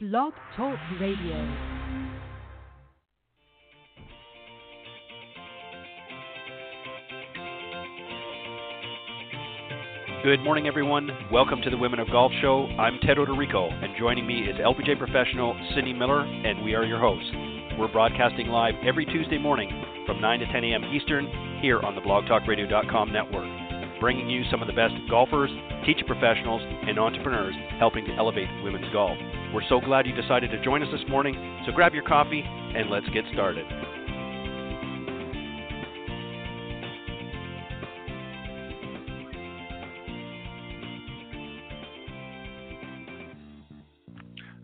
Blog Talk Radio. Good morning, everyone. Welcome to the Women of Golf Show. I'm Ted Oderico, and joining me is LPGA professional Cindy Miller, and we are your hosts. We're broadcasting live every Tuesday morning from 9 to 10 a.m. Eastern here on the blogtalkradio.com network, bringing you some of the best golfers, teacher professionals, and entrepreneurs helping to elevate women's golf. We're so glad you decided to join us this morning, so grab your coffee and let's get started.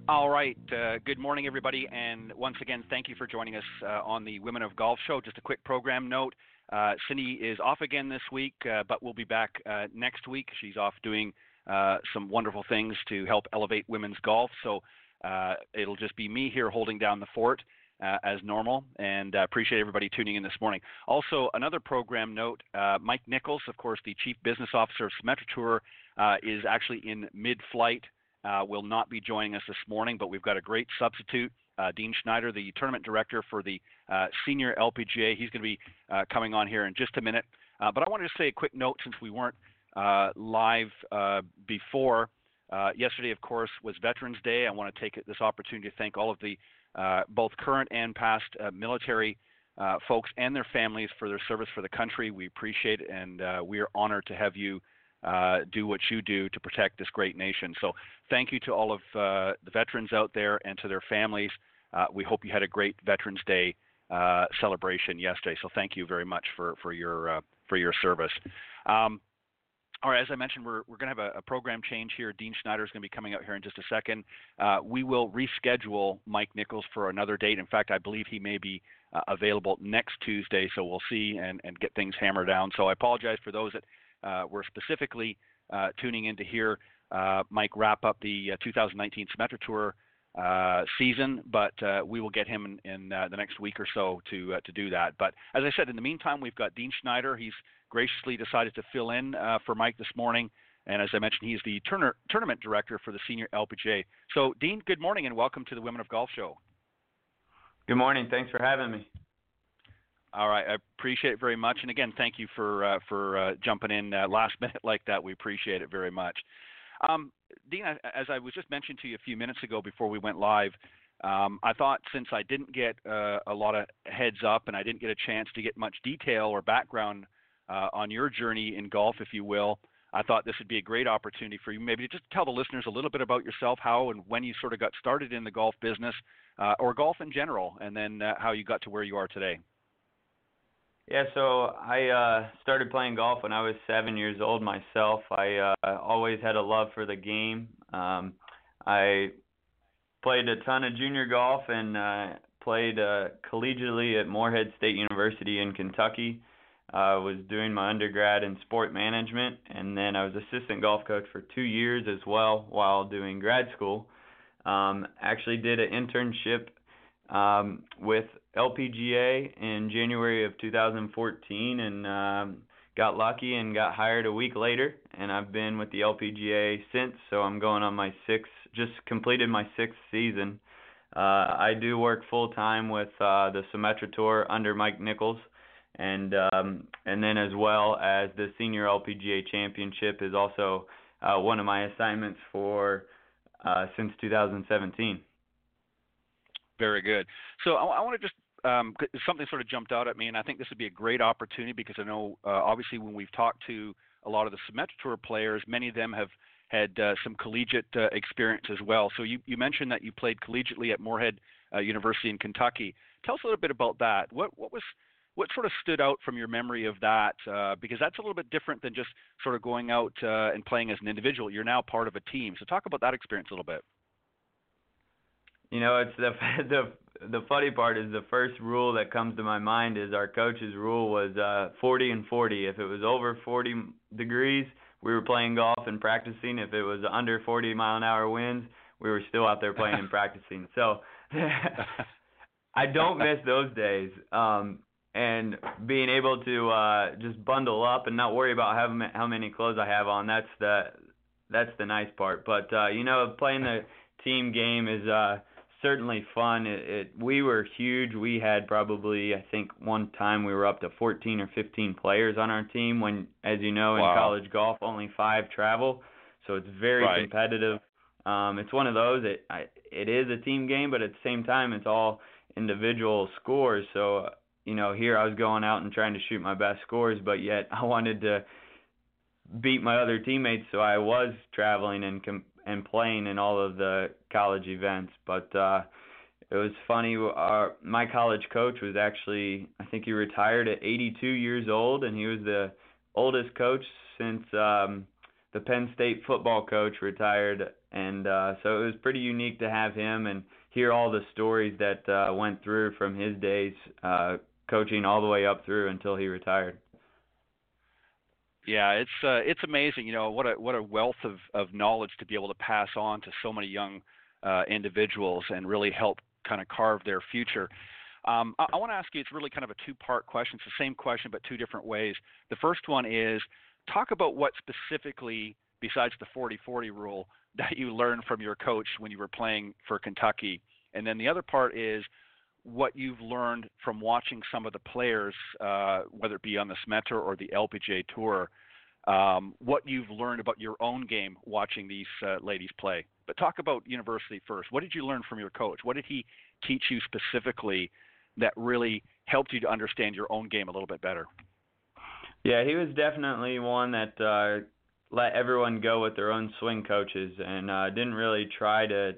All right. Uh, good morning, everybody. And once again, thank you for joining us uh, on the Women of Golf Show. Just a quick program note uh, Cindy is off again this week, uh, but we'll be back uh, next week. She's off doing uh, some wonderful things to help elevate women's golf. So it'll just be me here holding down the fort. as normal, and appreciate everybody tuning in this morning. Also, another program note Mike Nichols, of course, the Chief Business Officer of Symetra Tour, is actually in mid flight uh, will not be joining us this morning, but we've got a great substitute. Uh, Dean Schneider, the tournament director for the uh, senior LPGA. He's going to be uh, coming on here in just a minute. Uh, but I wanted to say a quick note since we weren't uh, live before. yesterday, of course, was Veterans Day. I want to take this opportunity to thank all of the both current and past military folks and their families for their service for the country. We appreciate it, and we are honored to have you uh, do what you do to protect this great nation. So, thank you to all of uh, the veterans out there and to their families. Uh, we hope you had a great Veterans Day uh, celebration yesterday. So, thank you very much for for your uh, for your service. Um, all right, as I mentioned, we're, we're going to have a, a, program change here. Dean Schneider is going to be coming out here in just a second. Uh, we will reschedule Mike Nichols for another date. In fact, I believe he may be uh, available next Tuesday, so we'll see and, and get things hammered down. So I apologize for those that Uh, we're specifically uh, tuning in to hear uh, Mike wrap up the uh, 2019 Symetra Tour uh, season, but we will get him in, in the next week or so to to do that. But as I said, in the meantime, we've got Dean Schneider. He's graciously decided to fill in for Mike this morning. And as I mentioned, he's the turner, tournament director for the senior LPGA. So, Dean, good morning and welcome to the Women of Golf Show. Good morning. Thanks for having me. All right, I appreciate it very much. And again, thank you for uh, for uh, jumping in uh, last minute like that. We appreciate it very much. Um, Dean, as I was just mentioned to you a few minutes ago before we went live, um, I thought since I didn't get uh, a lot of heads up and I didn't get a chance to get much detail or background uh, on your journey in golf, if you will, I thought this would be a great opportunity for you maybe to just tell the listeners a little bit about yourself, how and when you sort of got started in the golf business uh, or golf in general, and then how you got to where you are today. Yeah, so I uh, started playing golf when I was seven years old myself. I uh, always had a love for the game. Um, I played a ton of junior golf and uh, played uh, collegiately at Morehead State University in Kentucky. I uh, was doing my undergrad in sport management, and then I was assistant golf coach for two years as well while doing grad school. Um, actually, did an internship um, with LPGA in January of 2014 and um, got lucky and got hired a week later. And I've been with the LPGA since, so I'm going on my sixth, just completed my sixth season. Uh, I do work full time with uh, the Symetra Tour under Mike Nichols, and um, and then as well as the Senior LPGA Championship is also uh, one of my assignments for uh, since 2017. Very good. So I, I want to just um, something sort of jumped out at me, and I think this would be a great opportunity because I know uh, obviously when we've talked to a lot of the Symetra players, many of them have had uh, some collegiate uh, experience as well. So you, you mentioned that you played collegiately at Morehead uh, University in Kentucky. Tell us a little bit about that. What what was what sort of stood out from your memory of that? Uh, because that's a little bit different than just sort of going out uh, and playing as an individual. You're now part of a team. So talk about that experience a little bit. You know, it's the the the funny part is the first rule that comes to my mind is our coach's rule was uh 40 and 40. If it was over 40 degrees, we were playing golf and practicing. If it was under 40 mile an hour winds, we were still out there playing and practicing. So I don't miss those days. Um and being able to uh just bundle up and not worry about how how many clothes I have on, that's the that's the nice part. But uh you know, playing the team game is uh certainly fun. It, it we were huge. We had probably I think one time we were up to 14 or 15 players on our team. When, as you know, in wow. college golf only five travel, so it's very right. competitive. Um, it's one of those. It I, it is a team game, but at the same time, it's all individual scores. So you know, here I was going out and trying to shoot my best scores, but yet I wanted to beat my other teammates, so I was traveling and com- and playing in all of the college events. But uh, it was funny. Our my college coach was actually I think he retired at 82 years old, and he was the oldest coach since um, the Penn State football coach retired. And uh, so it was pretty unique to have him and hear all the stories that uh, went through from his days uh, coaching all the way up through until he retired. Yeah, it's uh, it's amazing. You know what a what a wealth of of knowledge to be able to pass on to so many young uh, individuals and really help kind of carve their future. Um, I, I want to ask you. It's really kind of a two-part question. It's the same question, but two different ways. The first one is talk about what specifically, besides the 40-40 rule, that you learned from your coach when you were playing for Kentucky, and then the other part is what you've learned from watching some of the players, uh, whether it be on the Symetra or the LPGA Tour, um, what you've learned about your own game watching these uh, ladies play. But talk about university first. What did you learn from your coach? What did he teach you specifically that really helped you to understand your own game a little bit better? Yeah, he was definitely one that uh, let everyone go with their own swing coaches and uh, didn't really try to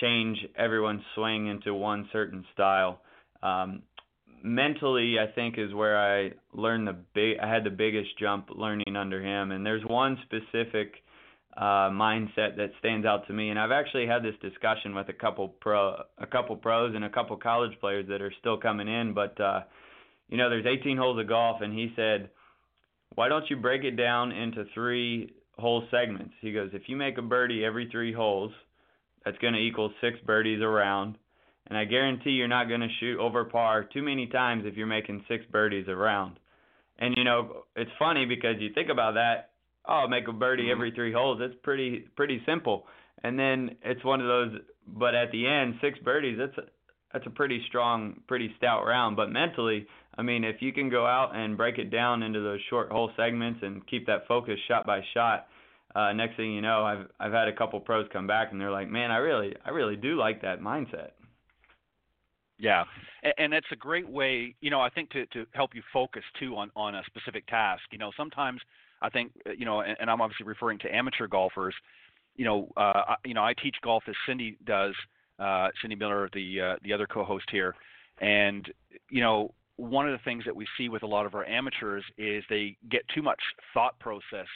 change everyone's swing into one certain style. Um, mentally, I think is where I learned the big. I had the biggest jump learning under him, and there's one specific uh, mindset that stands out to me. And I've actually had this discussion with a couple pro, a couple pros, and a couple college players that are still coming in. But uh, you know, there's 18 holes of golf, and he said, "Why don't you break it down into three hole segments?" He goes, "If you make a birdie every three holes." That's going to equal six birdies around. And I guarantee you're not going to shoot over par too many times if you're making six birdies around. And you know, it's funny because you think about that, oh, make a birdie mm-hmm. every three holes. That's pretty pretty simple. And then it's one of those but at the end, six birdies, that's a that's a pretty strong, pretty stout round. But mentally, I mean, if you can go out and break it down into those short hole segments and keep that focus shot by shot, uh, next thing you know, I've I've had a couple pros come back and they're like, man, I really I really do like that mindset. Yeah, and, and a great way, you know, I think to to help you focus too on on a specific task. You know, sometimes I think, uh, you know, and, and I'm obviously referring to amateur golfers. You know, uh, you know, I teach golf as Cindy does, uh, Cindy Miller, the uh, the other co-host here, and you know, one of the things that we see with a lot of our amateurs is they get too much thought process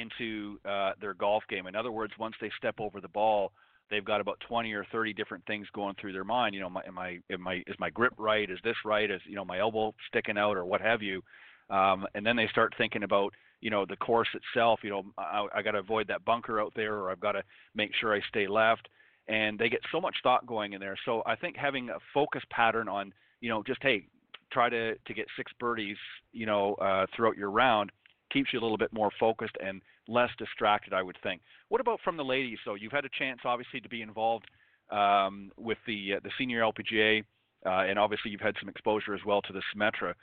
into uh, their golf game. In other words, once they step over the ball, they've got about 20 or 30 different things going through their mind. You know, am I, am I, is my grip right? Is this right? Is you know my elbow sticking out or what have you? Um, and then they start thinking about you know the course itself. You know, I, I got to avoid that bunker out there, or I've got to make sure I stay left. And they get so much thought going in there. So I think having a focus pattern on you know just hey try to to get six birdies you know uh, throughout your round keeps you a little bit more focused and less distracted, I would think. What about from the ladies? So you've had a chance, obviously, to be involved um, with the uh, the senior LPGA, uh, and obviously you've had some exposure as well to the Symetra.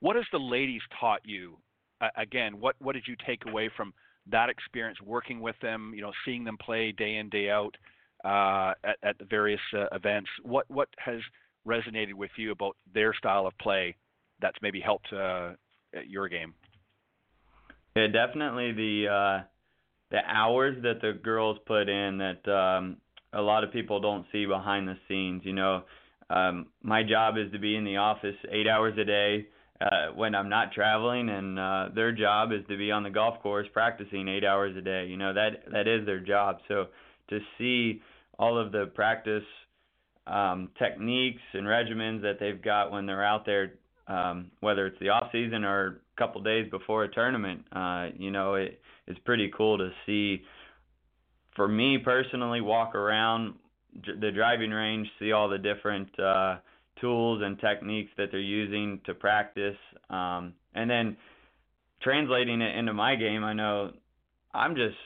What has the ladies taught you? Uh, again, what what did you take away from that experience working with them? You know, seeing them play day in day out uh, at, at the various uh, events. What what has resonated with you about their style of play that's maybe helped uh, your game? Yeah, definitely the uh, the hours that the girls put in that um, a lot of people don't see behind the scenes. You know, um, my job is to be in the office eight hours a day uh, when I'm not traveling, and uh, their job is to be on the golf course practicing eight hours a day. You know, that that is their job. So to see all of the practice um, techniques and regimens that they've got when they're out there um, whether it's the off season or a couple days before a tournament. Uh, you know, it, it's pretty cool to see. For me personally, walk around the driving range, see all the different uh, tools and techniques that they're using to practice, um, and then translating it into my game. I know I'm just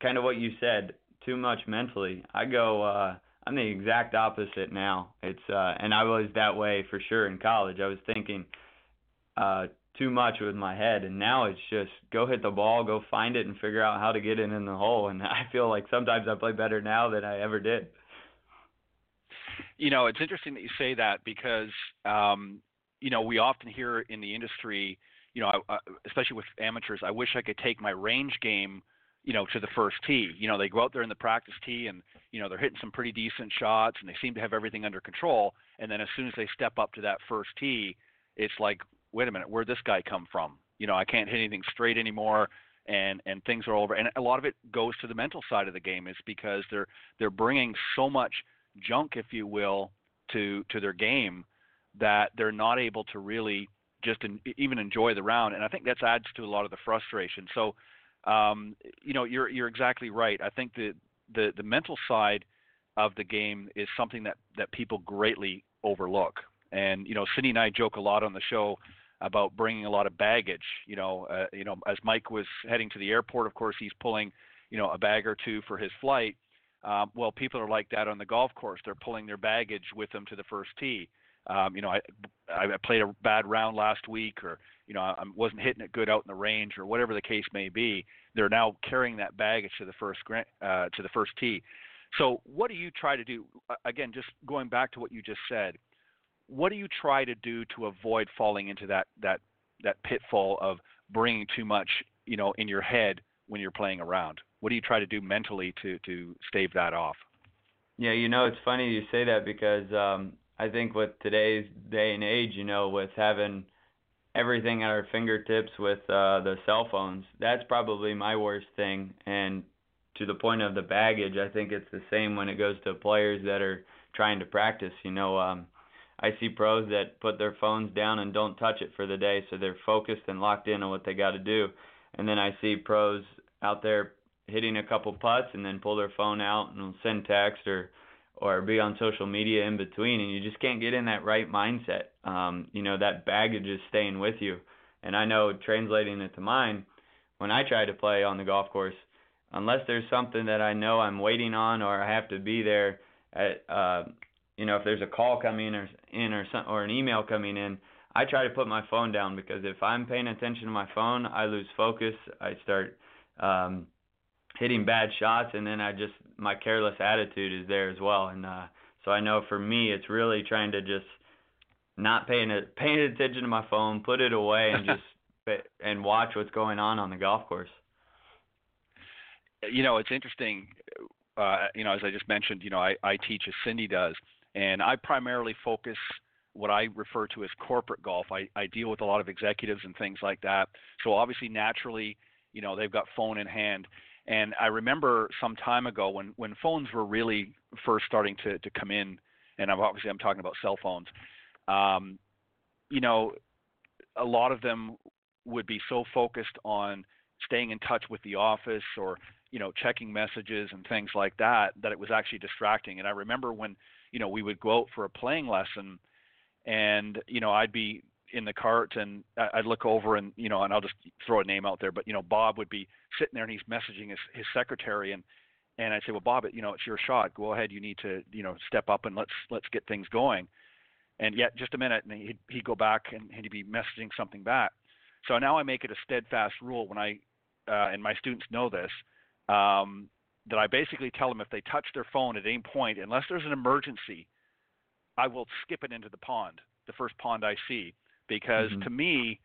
kind of what you said. too much mentally. I go uh I'm the exact opposite now. It's uh and I was that way for sure in college. I was thinking uh too much with my head and now it's just go hit the ball, go find it and figure out how to get it in the hole and I feel like sometimes I play better now than I ever did. You know, it's interesting that you say that because um you know, we often hear in the industry, you know, especially with amateurs, I wish I could take my range game you know, to the first tee. You know, they go out there in the practice tee and, you know, they're hitting some pretty decent shots and they seem to have everything under control. And then as soon as they step up to that first tee, it's like, wait a minute, where'd this guy come from? You know, I can't hit anything straight anymore and and things are all over. And a lot of it goes to the mental side of the game is because they're they're bringing so much junk, if you will, to to their game that they're not able to really just in, even enjoy the round. And I think that adds to a lot of the frustration. So um, you know, you're you're exactly right. I think the the the mental side of the game is something that that people greatly overlook. And you know, Cindy and I joke a lot on the show about bringing a lot of baggage. You know, uh, you know, as Mike was heading to the airport, of course, he's pulling you know a bag or two for his flight. Um, well, people are like that on the golf course. They're pulling their baggage with them to the first tee. Um, you know, I I played a bad round last week, or you know, I wasn't hitting it good out in the range or whatever the case may be. They're now carrying that baggage to the first uh, to the first tee. So, what do you try to do? Again, just going back to what you just said, what do you try to do to avoid falling into that that that pitfall of bringing too much, you know, in your head when you're playing around? What do you try to do mentally to to stave that off? Yeah, you know, it's funny you say that because um, I think with today's day and age, you know, with having everything at our fingertips with uh, the cell phones. That's probably my worst thing. And to the point of the baggage, I think it's the same when it goes to players that are trying to practice. You know, um, I see pros that put their phones down and don't touch it for the day, so they're focused and locked in on what they got to do. And then I see pros out there hitting a couple putts and then pull their phone out and send text or or be on social media in between and you just can't get in that right mindset. Um you know that baggage is staying with you. And i know translating it to mine when i try to play on the golf course unless there's something that i know i'm waiting on or i have to be there at uh you know if there's a call coming or in or some or an email coming in i try to put my phone down because if i'm paying attention to my phone i lose focus. I start um hitting bad shots and then I just my careless attitude is there as well and uh so I know for me it's really trying to just not paying it paying attention to my phone, put it away and just and watch what's going on on the golf course. You know, it's interesting uh you know as I just mentioned, you know, I I teach as Cindy does and I primarily focus what I refer to as corporate golf. I I deal with a lot of executives and things like that. So obviously naturally, you know, they've got phone in hand and I remember some time ago when when phones were really first starting to to come in, and I'm obviously I'm talking about cell phones. Um, you know, a lot of them would be so focused on staying in touch with the office or you know checking messages and things like that that it was actually distracting. And I remember when you know we would go out for a playing lesson, and you know I'd be in the cart and I'd look over and you know and I'll just throw a name out there but you know Bob would be sitting there and he's messaging his his secretary and and I'd say well Bob you know it's your shot. Go ahead. You need to you know step up and let's let's get things going. And yet just a minute and he'd he'd go back and he'd be messaging something back. So now I make it a steadfast rule when I uh, and my students know this um, that I basically tell them if they touch their phone at any point unless there's an emergency I will skip it into the pond the first pond I see because mm-hmm. to me,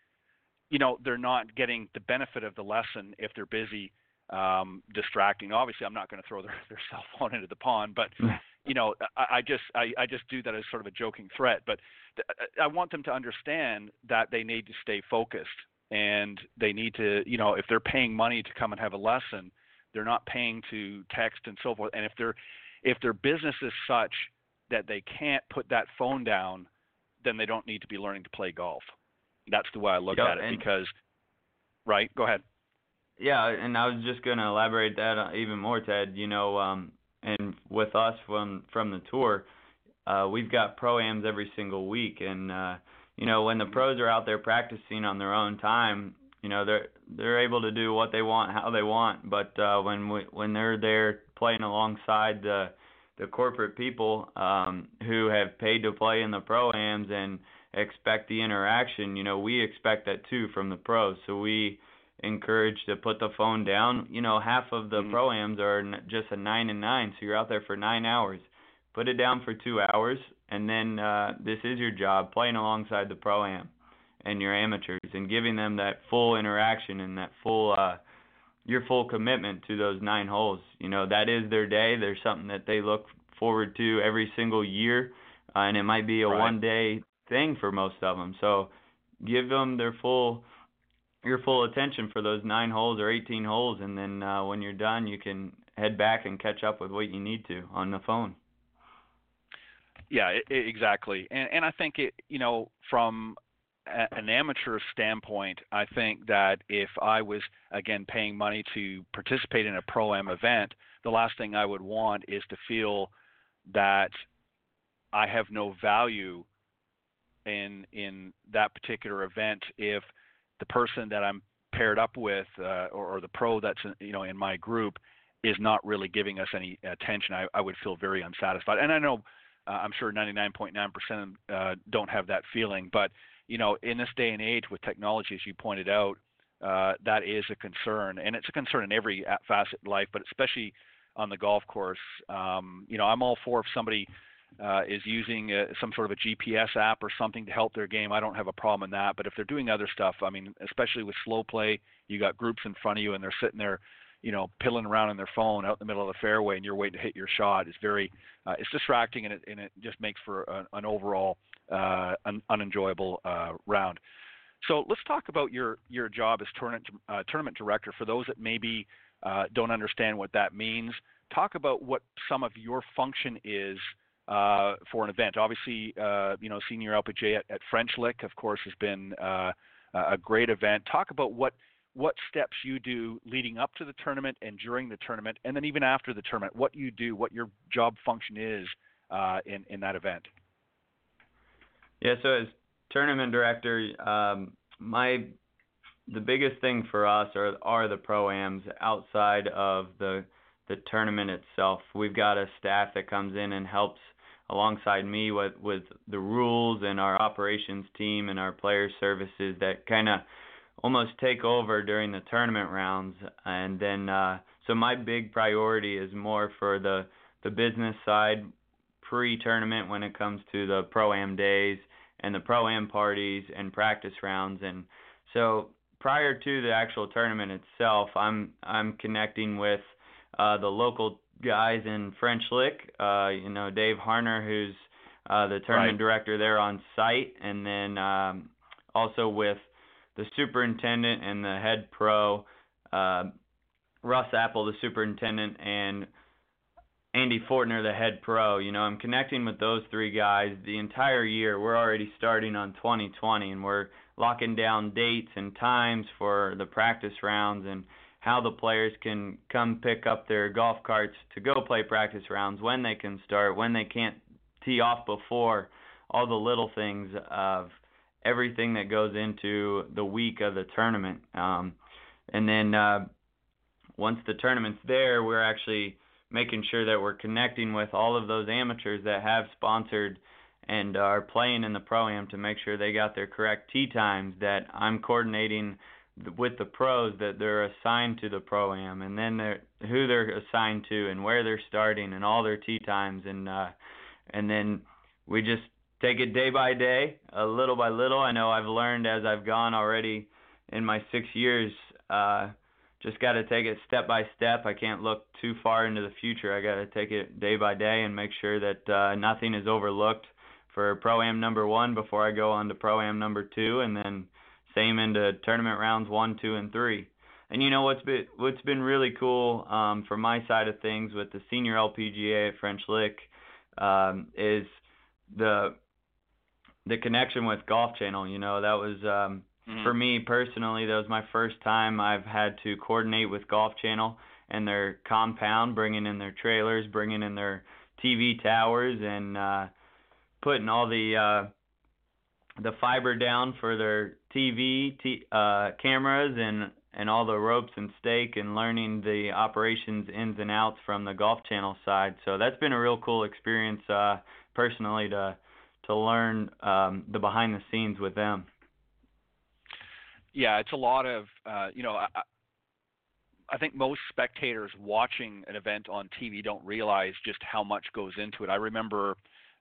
you know, they're not getting the benefit of the lesson if they're busy um, distracting. Obviously, I'm not going to throw their, their cell phone into the pond, but you know, I, I just I, I just do that as sort of a joking threat. But th- I want them to understand that they need to stay focused and they need to, you know, if they're paying money to come and have a lesson, they're not paying to text and so forth. And if they're if their business is such that they can't put that phone down then they don't need to be learning to play golf. That's the way I look at it because, right? Go ahead. Yeah, and I was just going to elaborate that even more, Ted. You know, um, and with us from from the tour, uh, we've got proams every single week, and uh, you know when the pros are out there practicing on their own time, you know they're they're able to do what they want, how they want. But uh, when we, when they're there playing alongside the the corporate people um, who have paid to play in the pro-ams and expect the interaction. You know, we expect that too from the pros. So we encourage to put the phone down. You know, half of the mm-hmm. pro-ams are just a nine and nine, so you're out there for nine hours. Put it down for two hours, and then uh, this is your job, playing alongside the pro-am and your amateurs, and giving them that full interaction and that full uh, your full commitment to those nine holes. You know, that is their day. There's something that they look forward to every single year, uh, and it might be a right. one day thing for most of them. So give them their full your full attention for those nine holes or 18 holes, and then uh, when you're done, you can head back and catch up with what you need to on the phone. Yeah, it, exactly, and and I think it you know from an amateur standpoint, I think that if I was again paying money to participate in a pro am event, the last thing I would want is to feel that I have no value in in that particular event if the person that I'm paired up with uh, or, or, the pro that's you know in my group is not really giving us any attention. I, I would feel very unsatisfied, and I know uh, I'm sure 99.9% uh, don't have that feeling, but you know, in this day and age with technology, as you pointed out, uh, that is a concern, and it's a concern in every facet of life, but especially on the golf course. Um, you know, I'm all for if somebody uh, is using uh, some sort of a GPS app or something to help their game. I don't have a problem in that. But if they're doing other stuff, I mean, especially with slow play, you got groups in front of you and they're sitting there, you know, piddling around in their phone out in the middle of the fairway, and you're waiting to hit your shot. It's very, uh, it's distracting, and it and it just makes for a, an overall uh, un- unenjoyable uh, round. So let's talk about your your job as tournament uh, tournament director. For those that maybe uh, don't understand what that means, talk about what some of your function is uh, for an event. Obviously, uh, you know, senior LPGA at, at, French Lick, of course, has been a great event. Talk about what what steps you do leading up to the tournament and during the tournament, and then even after the tournament, what you do, what your job function is in in that event. Yeah, so as tournament director, um, my the biggest thing for us are are the proams outside of the the tournament itself. We've got a staff that comes in and helps alongside me with with the rules and our operations team and our player services that kind of almost take over during the tournament rounds and then uh so my big priority is more for the the business side pre-tournament when it comes to the pro am days and the pro am parties and practice rounds and so prior to the actual tournament itself i'm i'm connecting with uh the local guys in French Lick uh you know Dave Harner who's uh the tournament right. director there on site and then um also with the superintendent and the head pro uh Russ Apple the superintendent and Andy Fortner, the head pro. You know, I'm connecting with those three guys the entire year. We're already starting on 2020, and we're locking down dates and times for the practice rounds and how the players can come pick up their golf carts to go play practice rounds, when they can start, when they can't tee off before, all the little things of everything that goes into the week of the tournament. Um, and then uh, once the tournament's there, we're actually making sure that we're connecting with all of those amateurs that have sponsored and are playing in the pro am to make sure they got their correct tee times that I'm coordinating with the pros that they're assigned to the pro am and then they're, who they're assigned to and where they're starting and all their tee times and uh and then we just take it day by day a little by little. I know I've learned as I've gone already in my 6 years uh just got to take it step by step. I can't look too far into the future. I got to take it day by day and make sure that uh, nothing is overlooked for pro am number one before I go on to pro am number two, and then same into tournament rounds one, two, and three. And you know what's been what's been really cool um, from my side of things with the senior LPGA at French Lick um, is the the connection with Golf Channel. You know that was um, Mm-hmm. For me personally, that was my first time I've had to coordinate with Golf Channel and their compound, bringing in their trailers, bringing in their TV towers, and uh, putting all the uh, the fiber down for their TV t- uh, cameras and and all the ropes and stake and learning the operations ins and outs from the Golf Channel side. So that's been a real cool experience uh, personally to to learn um, the behind the scenes with them. Yeah, it's a lot of uh, you know. I, I think most spectators watching an event on TV don't realize just how much goes into it. I remember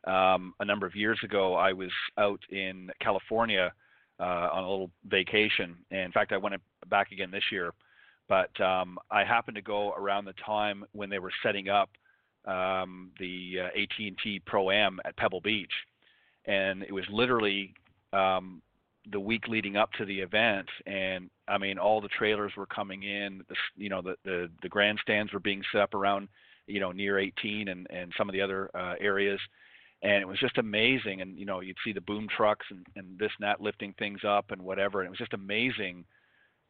um, a number of years ago, I was out in California uh, on a little vacation. And in fact, I went back again this year. But um, I happened to go around the time when they were setting up um, the uh, AT&T Pro Am at Pebble Beach, and it was literally um, the week leading up to the event. And I mean, all the trailers were coming in. The, you know, the, the the grandstands were being set up around, you know, near 18 and and some of the other uh, areas and it was just amazing. And you know, you'd see the boom trucks and, and this and that lifting things up and whatever. And it was just amazing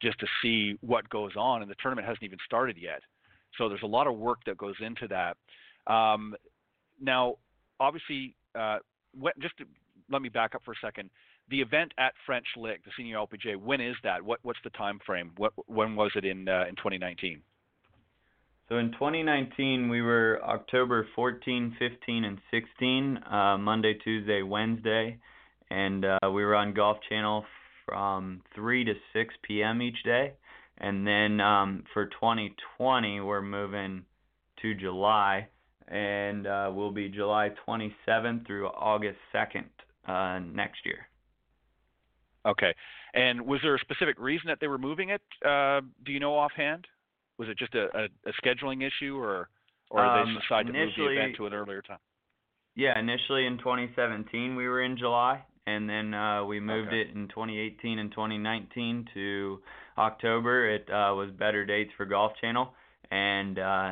just to see what goes on. And the tournament hasn't even started yet, so there's a lot of work that goes into that. Um, now, obviously, uh, just to, let me back up for a second. The event at French Lick, the Senior LPGA, when is that? What what's the time frame? What when was it in uh, in 2019? So in 2019, we were October 14, 15, and 16, uh, Monday, Tuesday, Wednesday, and uh, we were on Golf Channel from 3 to 6 p.m. each day. And then um, for 2020, we're moving to July, and uh, we'll be July 27th through August 2nd uh, next year. Okay. And was there a specific reason that they were moving it? Uh, do you know offhand? Was it just a, a, a scheduling issue, or or um, they decided to move the event to an earlier time? Yeah, initially in 2017 we were in July, and then uh, we moved okay. it in 2018 and 2019 to October. It uh, was better dates for Golf Channel, and uh,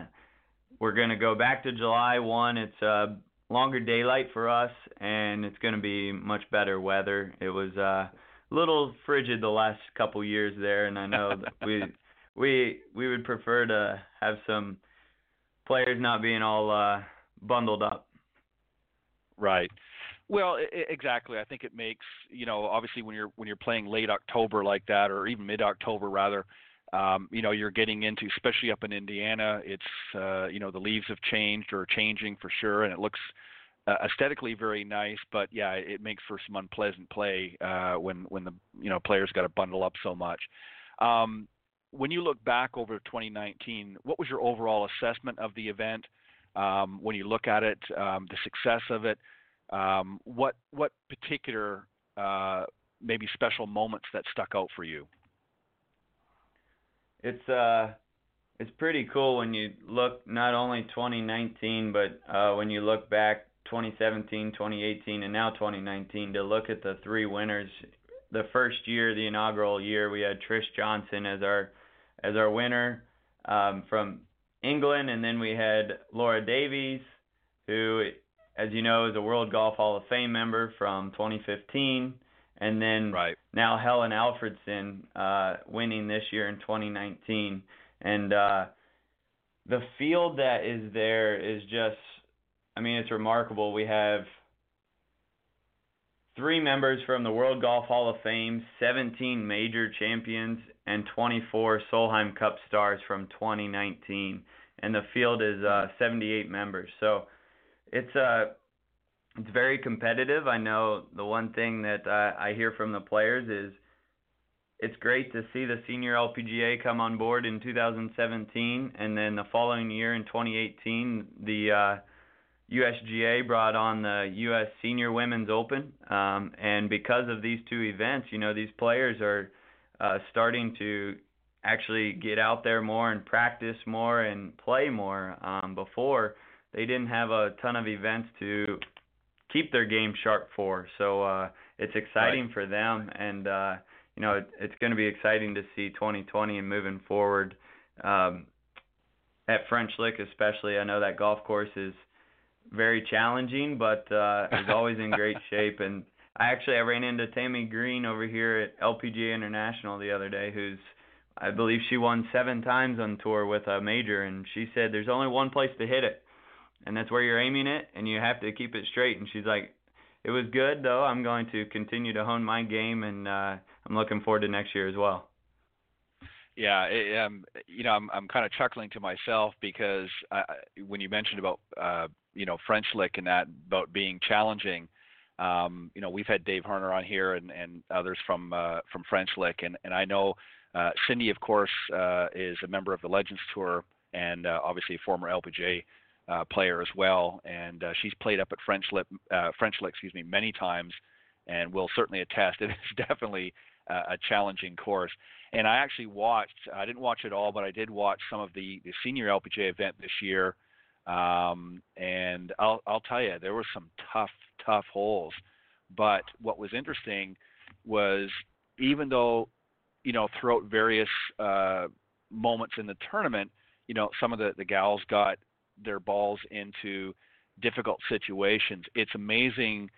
we're gonna go back to July one. It's uh, longer daylight for us, and it's gonna be much better weather. It was uh, little frigid the last couple years there, and I know that we we we would prefer to have some players not being all uh, bundled up. Right. Well, I- exactly. I think it makes you know obviously when you're when you're playing late October like that, or even mid October rather, um, you know you're getting into especially up in Indiana. It's uh, you know the leaves have changed or changing for sure, and it looks uh, aesthetically very nice. But yeah, it makes for some unpleasant play uh, when when the you know players got to bundle up so much. Um, when you look back over 2019, what was your overall assessment of the event? Um, when you look at it, um, the success of it, um, what what particular uh, maybe special moments that stuck out for you? It's uh, it's pretty cool when you look not only 2019, but uh, when you look back 2017, 2018, and now 2019 to look at the three winners. The first year, the inaugural year, we had Trish Johnson as our as our winner um, from England, and then we had Laura Davies, who, as you know, is a World Golf Hall of Fame member from 2015, and then right. now Helen Alfredsson uh, winning this year in 2019, and uh, the field that is there is just, I mean, it's remarkable. We have three members from the World Golf Hall of Fame, 17 major champions, and 24 Solheim Cup stars from 2019. And the field is uh, 78 members. So it's uh, it's very competitive. I know the one thing that uh, I hear from the players is it's great to see the senior LPGA come on board in 2017, and then the following year in 2018, the uh, USGA brought on the U.S. Senior Women's Open, um, and because of these two events, you know these players are uh, starting to actually get out there more and practice more and play more. Um, before they didn't have a ton of events to keep their game sharp for, so uh, it's exciting right. for them, and uh, you know it, it's going to be exciting to see 2020 and moving forward. Um, at French Lick, especially, I know that golf course is very challenging, but uh, is always in great shape. And I actually I ran into Tammie Green over here at LPGA International the other day, who's I believe she won seven times on tour with a major, and she said there's only one place to hit it, and that's where you're aiming it, and you have to keep it straight. And she's like, it was good though. I'm going to continue to hone my game, and uh, I'm looking forward to next year as well. Yeah, it, um, you know, I'm I'm kind of chuckling to myself because I, when you mentioned about uh, you know French Lick and that about being challenging, um, you know, we've had Dave Harner on here and, and others from uh, from French Lick, and and I know uh, Cindy, of course, uh, is a member of the Legends Tour and uh, obviously a former LPGA uh, player as well, and uh, she's played up at French Lick, French Lick, excuse me, many times, and will certainly attest it is definitely a challenging course. And I actually watched. I didn't watch it all, but I did watch some of the the senior LPGA event this year. Um, and I'll I'll tell you, there were some tough tough holes. But what was interesting was even though you know throughout various uh, moments in the tournament, you know some of the the gals got their balls into difficult situations. It's amazing,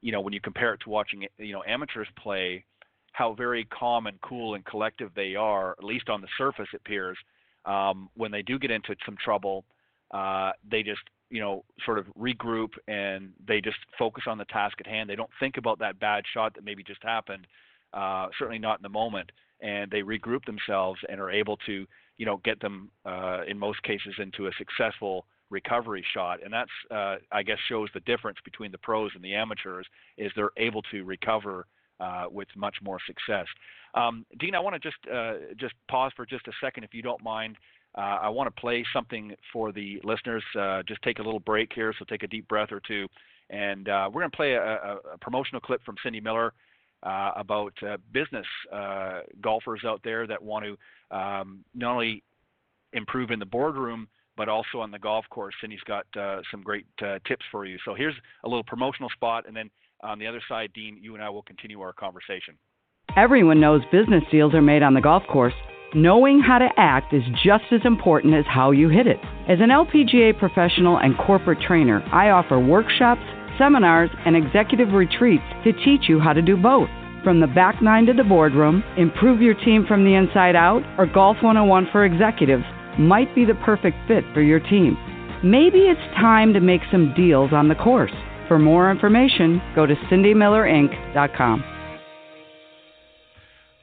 you know, when you compare it to watching you know amateurs play how very calm and cool and collective they are, at least on the surface it appears. Um, when they do get into some trouble, uh, they just you know sort of regroup and they just focus on the task at hand. They don't think about that bad shot that maybe just happened. Uh, certainly not in the moment, and they regroup themselves and are able to you know get them uh, in most cases into a successful recovery shot and that's uh, i guess shows the difference between the pros and the amateurs is they're able to recover uh, with much more success. Um, Dean, I want to just uh, just pause for just a second, if you don't mind. Uh, I want to play something for the listeners. Uh, just take a little break here, so take a deep breath or two, and uh, we're going to play a, a, a, promotional clip from Cindy Miller. Uh, about business golfers out there that want to um, not only improve in the boardroom but also on the golf course. Cindy's got some great tips for you. So here's a little promotional spot, and then on the other side, Dean, you and I will continue our conversation. Everyone knows business deals are made on the golf course. Knowing how to act is just as important as how you hit it. As an LPGA professional and corporate trainer, I offer workshops, seminars, and executive retreats to teach you how to do both. From the back nine to the boardroom, improve your team from the inside out, or Golf 101 for executives might be the perfect fit for your team. Maybe it's time to make some deals on the course. For more information, go to cindymillerinc.com.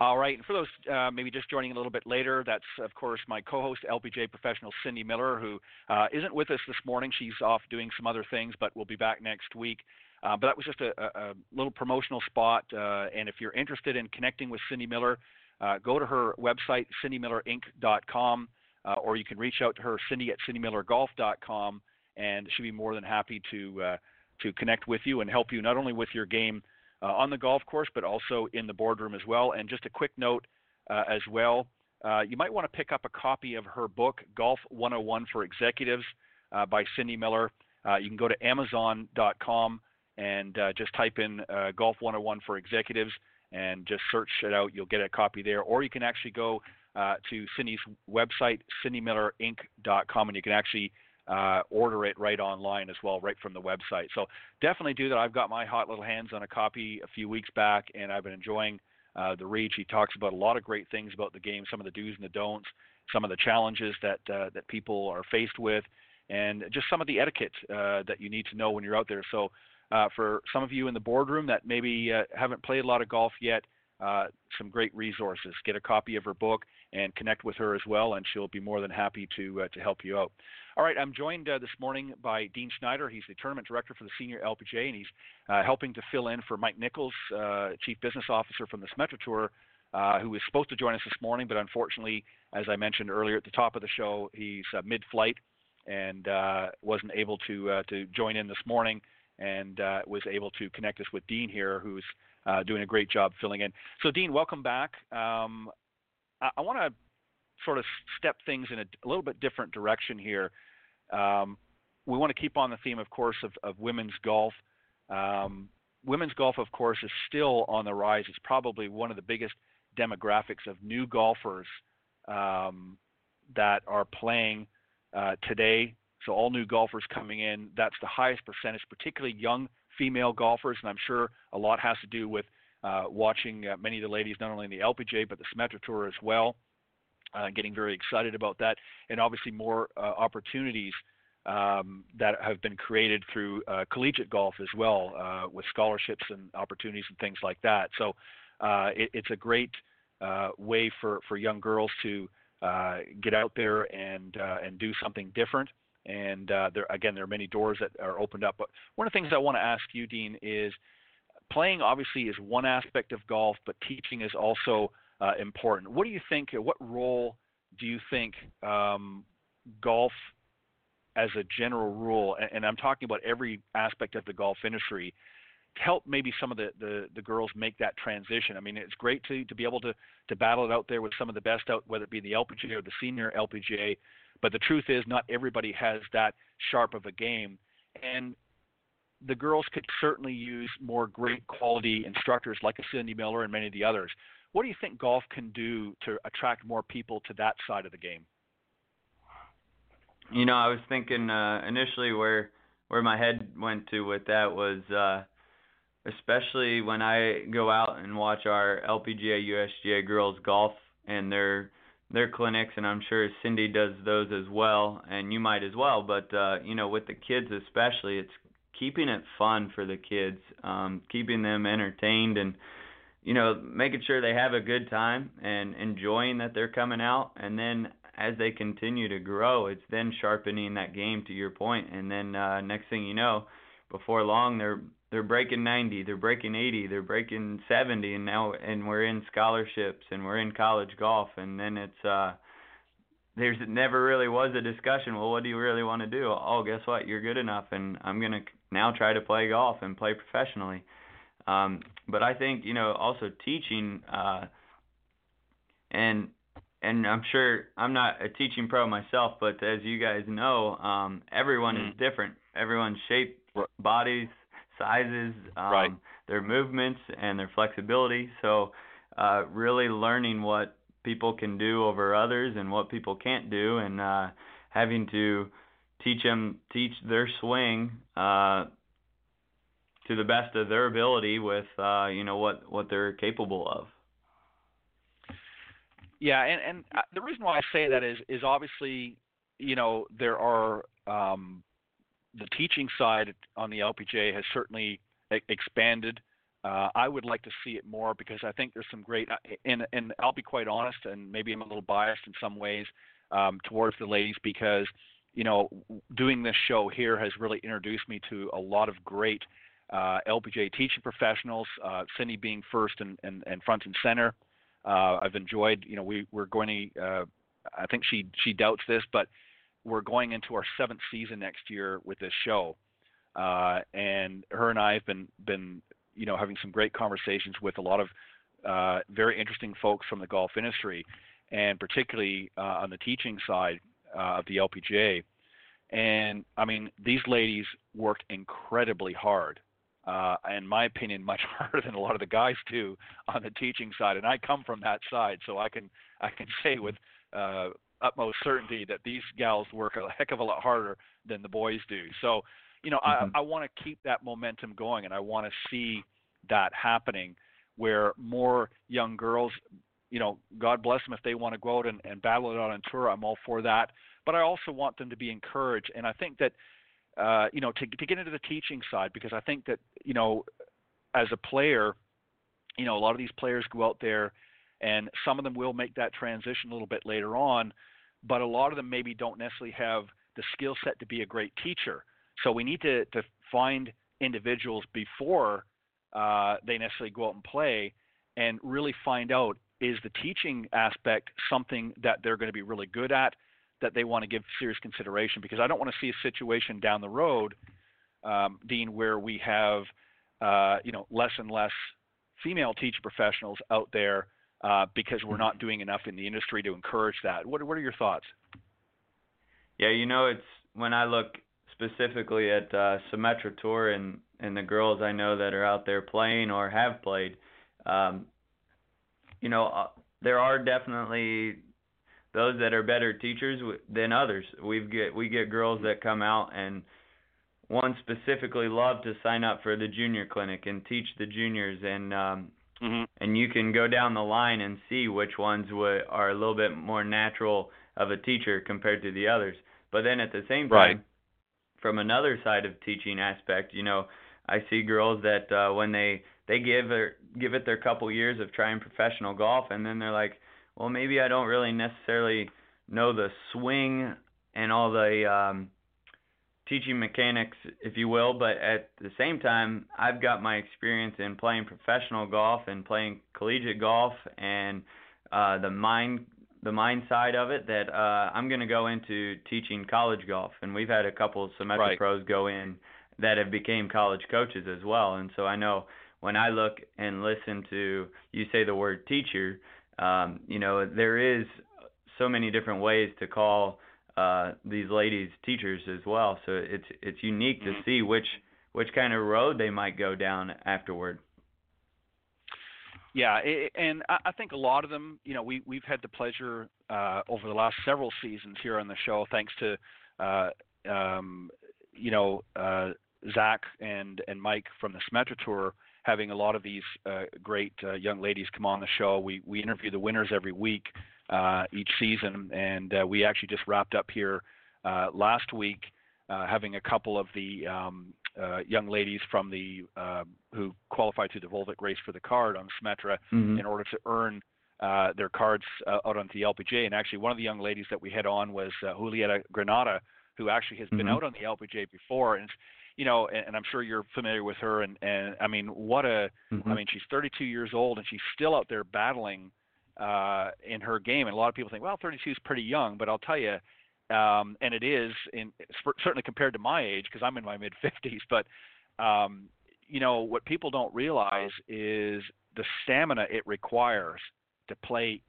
All right, and for those uh, maybe just joining a little bit later, that's of course my co-host, LPGA professional Cindy Miller, who uh, not with us this morning. She's off doing some other things, but will be back next week. Uh, but that was just a, a little promotional spot. Uh, and if you're interested in connecting with Cindy Miller, uh, go to her website, cindymillerinc.com, uh, or you can reach out to her, Cindy at cindymillergolf.com, and she'll be more than happy to to connect with you and help you not only with your game uh, on the golf course, but also in the boardroom as well. And just a quick note uh, as well uh, you might want to pick up a copy of her book, Golf 101 for Executives uh, by Cindy Miller. Uh, you can go to Amazon.com and just type in Golf 101 for Executives and just search it out. You'll get a copy there. Or you can actually go to Cindy's website, cindymillerinc.com, and you can actually uh, order it right online as well, right from the website. So definitely do that. I've got my hot little hands on a copy a few weeks back, and I've been enjoying uh, the read. He talks about a lot of great things about the game, some of the do's and the don'ts, some of the challenges that uh, that people are faced with, and just some of the etiquette uh, that you need to know when you're out there. So. Uh, for some of you in the boardroom that maybe uh, haven't played a lot of golf yet, some great resources. Get a copy of her book and connect with her as well, and she'll be more than happy to to help you out. All right, I'm joined uh, this morning by Dean Schneider. He's the tournament director for the senior LPGA, and he's uh, helping to fill in for Mike Nichols, uh, chief business officer from the Symetra Tour, uh, who was supposed to join us this morning, but unfortunately, as I mentioned earlier at the top of the show, he's uh, mid-flight and uh, wasn't able to to join in this morning, and was able to connect us with Dean here, who's doing a great job filling in. So, Dean, welcome back. Um, I, I want to sort of step things in a, a little bit different direction here. Um, we want to keep on the theme, of course, of, of women's golf. Um, women's golf, of course, is still on the rise. It's probably one of the biggest demographics of new golfers um, that are playing uh, today. So all new golfers coming in, that's the highest percentage, particularly young female golfers, and I'm sure a lot has to do with uh, watching uh, many of the ladies not only in the LPGA but the Symetra Tour as well uh, getting very excited about that, and obviously more uh, opportunities um, that have been created through uh, collegiate golf as well, uh, with scholarships and opportunities and things like that. So it, it's a great way for, for young girls to get out there and and do something different. And uh, there again, there are many doors that are opened up. But one of the things I want to ask you, Dean, is playing obviously is one aspect of golf, but teaching is also uh, important. What do you think? What role do you think um, golf, as a general rule, and, and I'm talking about every aspect of the golf industry, help maybe some of the, the, the girls make that transition. I mean, it's great to, to be able to, to battle it out there with some of the best out, whether it be the LPGA or the senior LPGA. But the truth is, not everybody has that sharp of a game. And the girls could certainly use more great quality instructors like Cindy Miller and many of the others. What do you think golf can do to attract more people to that side of the game? You know, I was thinking uh, initially where where my head went to with that was uh, especially when I go out and watch our LPGA USGA girls golf and their their clinics and I'm sure Cindy does those as well and you might as well but uh you know with the kids especially it's keeping it fun for the kids um keeping them entertained and you know making sure they have a good time and enjoying that they're coming out and then as they continue to grow it's then sharpening that game to your point and then uh next thing you know before long they're they're breaking 90, they're breaking 80, they're breaking 70, and now and we're in scholarships and we're in college golf, and then it's uh, there's never really was a discussion. Well, what do you really want to do? Oh, guess what? You're good enough, and I'm gonna now try to play golf and play professionally. Um, but I think you know also teaching, uh, and and I'm sure I'm not a teaching pro myself, but as you guys know, um, everyone mm-hmm. is different. Everyone's shape, bodies, sizes, um, right. their movements, and their flexibility. So, uh, really learning what people can do over others and what people can't do, and uh, having to teach them teach their swing uh, to the best of their ability with uh, you know what what they're capable of. Yeah, and and uh, the reason why I say that is is obviously you know there are um, the teaching side on the LPGA has certainly expanded. Uh, I would like to see it more because I think there's some great, uh, and, and I'll be quite honest, and maybe I'm a little biased in some ways um, towards the ladies because, you know, doing this show here has really introduced me to a lot of great uh, LPGA teaching professionals. Uh, Cindy being first and, and, and front and center. Uh, I've enjoyed, you know, we, we're going to, uh, I think she she doubts this, but we're going into our seventh season next year with this show, uh, and her and I have been been you know having some great conversations with a lot of uh, very interesting folks from the golf industry, and particularly uh, on the teaching side uh, of the LPGA. And I mean, these ladies work incredibly hard. Uh, in my opinion, much harder than a lot of the guys do on the teaching side. And I come from that side, so I can I can say with uh, utmost certainty that these gals work a heck of a lot harder than the boys do. So, you know, mm-hmm. I, I want to keep that momentum going, and I want to see that happening where more young girls, you know, God bless them if they want to go out and, and battle it out on tour. I'm all for that, but I also want them to be encouraged, and I think that. Uh, you know, to to get into the teaching side, because I think that you know, as a player, you know, a lot of these players go out there, and some of them will make that transition a little bit later on but a lot of them maybe don't necessarily have the skill set to be a great teacher. So we need to, to find individuals before uh, they necessarily go out and play and really find out is the teaching aspect something that they're going to be really good at that they want to give serious consideration because I don't want to see a situation down the road, um, Dean, where we have uh, you know less and less female teacher professionals out there uh, because we're not doing enough in the industry to encourage that. What, what are your thoughts? Yeah, you know, it's when I look specifically at uh, Symetra Tour and and the girls I know that are out there playing or have played, um, you know, uh, there are definitely those that are better teachers than others. We get we get girls that come out and one specifically love to sign up for the junior clinic and teach the juniors and um Mm-hmm. And you can go down the line and see which ones would, are a little bit more natural of a teacher compared to the others. But then at the same time, right. from another side of teaching aspect, you know, I see girls that uh, when they they give their give it their couple years of trying professional golf, and then they're like, well, maybe I don't really necessarily know the swing and all the um, teaching mechanics, if you will, but at the same time, I've got my experience in playing professional golf and playing collegiate golf and uh, the mind the mind side of it that uh, I'm going to go into teaching college golf, and we've had a couple of Symetra right. pros go in that have became college coaches as well, and so I know when I look and listen to you say the word teacher, um, you know there is so many different ways to call uh, these ladies teachers as well. So it's it's unique to mm-hmm. see which which kind of road they might go down afterward. Yeah, it, and I think a lot of them, you know, we we've had the pleasure uh, over the last several seasons here on the show, thanks to, uh, um, you know, uh, Zach and and Mike from the Symetra Tour having a lot of these uh, great uh, young ladies come on the show. We we interview the winners every week uh, each season, and uh, we actually just wrapped up here uh, last week uh, having a couple of the um, uh, young ladies from the uh, who qualified to the Volvik race for the card on Symetra mm-hmm. in order to earn uh, their cards uh, out on the LPGA. And actually, one of the young ladies that we had on was uh, Julieta Granada, who actually has been mm-hmm. out on the LPGA before. And you know, and, and I'm sure you're familiar with her. And and I mean, what a mm-hmm. I mean, she's 32 years old and she's still out there battling uh, in her game. And a lot of people think, well, 32 is pretty young, but I'll tell you, um, and it is in certainly compared to my age because I'm in my mid 50s. But um, you know what people don't realize is the stamina it requires to play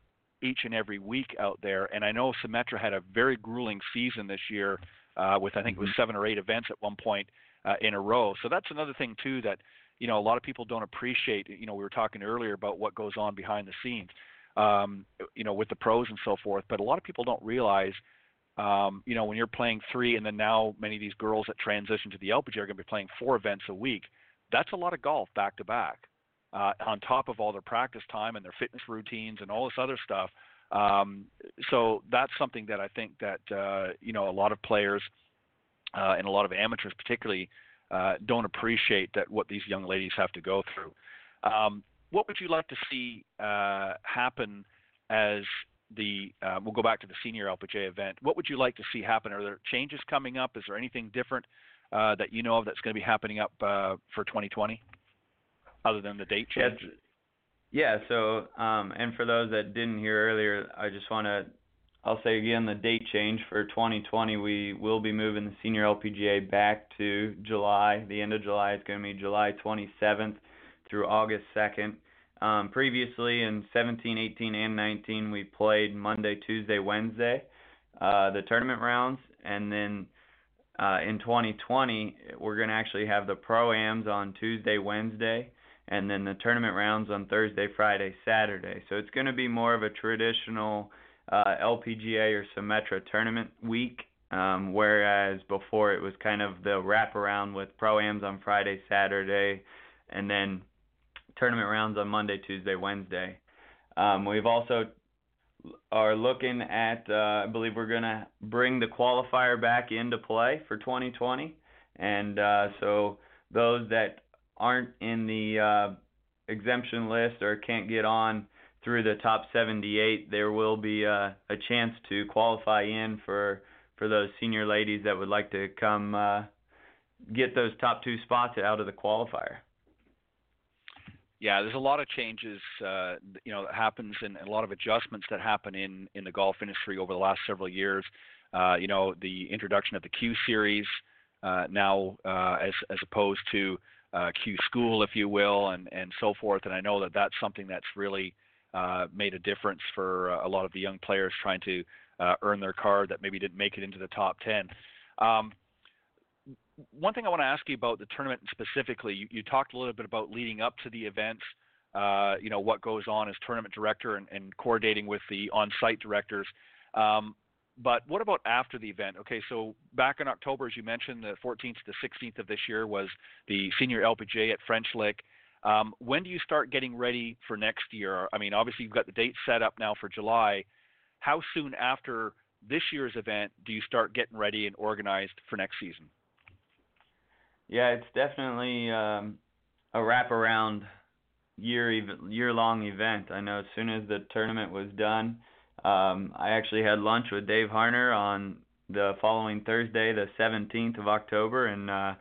each and every week out there. And I know Symetra had a very grueling season this year uh, with I think it was mm-hmm. seven or eight events at one point uh, in a row. So that's another thing too that you know a lot of people don't appreciate. You know we were talking earlier about what goes on behind the scenes um, you know, with the pros and so forth. But a lot of people don't realize, um, you know, when you're playing three, and then now many of these girls that transition to the LPGA are going to be playing four events a week. That's a lot of golf back to back, uh, on top of all their practice time and their fitness routines and all this other stuff. Um, so that's something that I think that uh, you know a lot of players uh, and a lot of amateurs, particularly, uh, don't appreciate that what these young ladies have to go through. Um, what would you like to see uh, happen as the uh, we'll go back to the senior LPGA event. What would you like to see happen? Are there changes coming up? Is there anything different uh, that you know of that's going to be happening up uh, for 2020, other than the date change? Yes. Yeah. So, um, and for those that didn't hear earlier, I just want to, I'll say again, the date change for 2020. We will be moving the senior LPGA back to July. The end of July. It's going to be July 27th through August 2nd. Um, previously in 17, 18, and 19, we played Monday, Tuesday, Wednesday, uh, the tournament rounds, and then uh, in 2020, we're going to actually have the pro-ams on Tuesday, Wednesday, and then the tournament rounds on Thursday, Friday, Saturday. So it's going to be more of a traditional uh, LPGA or Symetra tournament week, um, whereas before it was kind of the wraparound with pro-ams on Friday, Saturday, and then tournament rounds on Monday, Tuesday, Wednesday. Um, we've also are looking at. Uh, I believe we're going to bring the qualifier back into play for 2020, and uh, so those that aren't in the uh, exemption list or can't get on through the top 78, there will be a, a chance to qualify in for for those senior ladies that would like to come uh, get those top two spots out of the qualifier yeah, there's a lot of changes, uh, you know, that happens and a lot of adjustments that happen in in the golf industry over the last several years. Uh, you know, the introduction of the Q Series uh, now, uh, as as opposed to uh, Q School, if you will, and and so forth. And I know that that's something that's really uh, made a difference for a lot of the young players trying to earn their card that maybe didn't make it into the top ten. Um, one thing I want to ask you about the tournament specifically, you, you talked a little bit about leading up to the events. Uh, you know what goes on as tournament director and, and coordinating with the on-site directors. Um, but what about after the event? Okay, so back in October, as you mentioned, the 14th to the 16th of this year was the senior LPGA at French Lick. Um, when do you start getting ready for next year? I mean, obviously you've got the date set up now for July. How soon after this year's event do you start getting ready and organized for next season? Yeah, it's definitely um, a wraparound year year long event. I know as soon as the tournament was done, um, I actually had lunch with Dave Harner on the following Thursday, the 17th of October, and uh,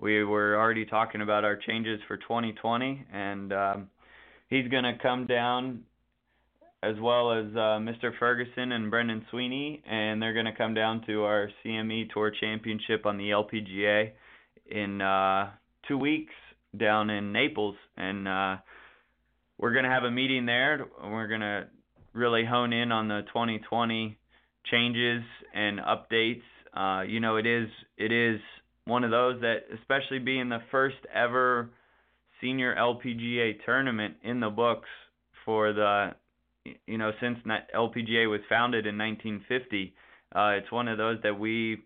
we were already talking about our changes for 2020. And um, he's going to come down as well as uh, Mr. Ferguson and Brendan Sweeney, and they're going to come down to our CME Tour Championship on the LPGA in uh, two weeks down in Naples, and uh, we're to have a meeting there. We're to really hone in on the 2020 changes and updates. Uh, you know, it is it is one of those that, especially being the first ever senior LPGA tournament in the books for the you know, since LPGA was founded in 1950, uh, it's one of those that we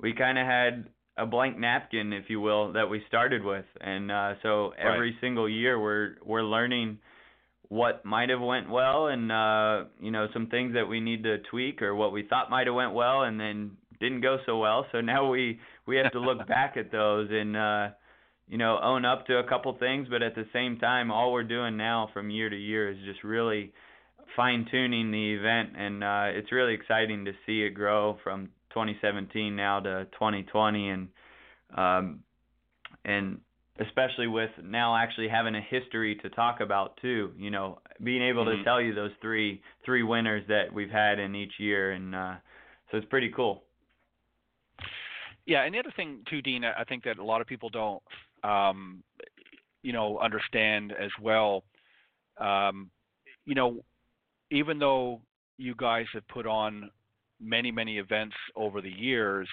we kind of had a blank napkin, if you will, that we started with, and uh, so every right. single year we're we're learning what might have went well, and uh, you know some things that we need to tweak, or what we thought might have went well, and then didn't go so well. So now we we have to look back at those and uh, you know own up to a couple things, but at the same time, all we're doing now from year to year is just really fine tuning the event, and uh, it's really exciting to see it grow from 2017 now to 2020, and um, and especially with now actually having a history to talk about too. You know, being able mm-hmm. to tell you those three three winners that we've had in each year, and uh, so it's pretty cool. Yeah, and the other thing too, Dean, I think that a lot of people don't, um, you know, understand as well. Um, you know, even though you guys have put on many many events over the years